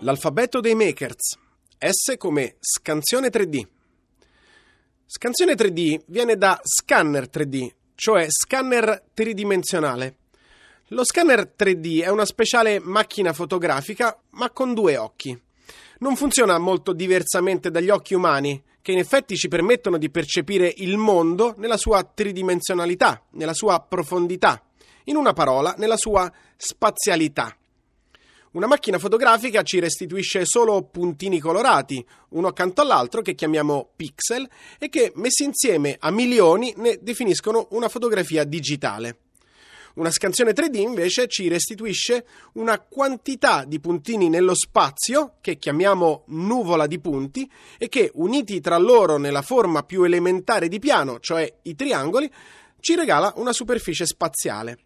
L'alfabeto dei makers. S come scansione 3D. Scansione 3D viene da scanner 3D, cioè scanner tridimensionale. Lo scanner 3D è una speciale macchina fotografica, ma con due occhi. Non funziona molto diversamente dagli occhi umani, che in effetti ci permettono di percepire il mondo nella sua tridimensionalità, nella sua profondità, in una parola, nella sua spazialità. Una macchina fotografica ci restituisce solo puntini colorati, uno accanto all'altro che chiamiamo pixel e che messi insieme a milioni ne definiscono una fotografia digitale. Una scansione 3D invece ci restituisce una quantità di puntini nello spazio, che chiamiamo nuvola di punti, e che, uniti tra loro nella forma più elementare di piano, cioè i triangoli, ci regala una superficie spaziale.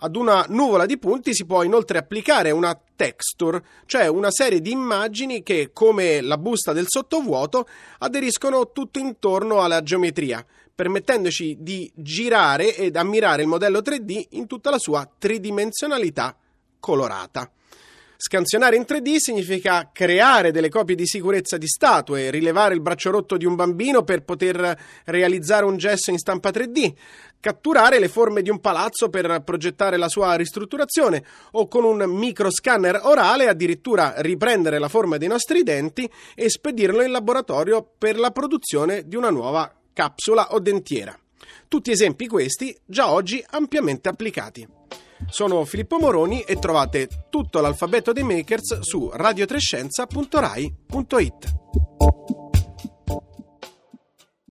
Ad una nuvola di punti si può inoltre applicare una texture, cioè una serie di immagini che, come la busta del sottovuoto, aderiscono tutto intorno alla geometria, permettendoci di girare ed ammirare il modello 3D in tutta la sua tridimensionalità colorata. Scansionare in 3D significa creare delle copie di sicurezza di statue, rilevare il braccio rotto di un bambino per poter realizzare un gesso in stampa 3D, catturare le forme di un palazzo per progettare la sua ristrutturazione o con un microscanner orale addirittura riprendere la forma dei nostri denti e spedirlo in laboratorio per la produzione di una nuova capsula o dentiera. Tutti esempi questi già oggi ampiamente applicati. Sono Filippo Moroni e trovate tutto l'alfabeto dei makers su radiotrescienza.rai.it.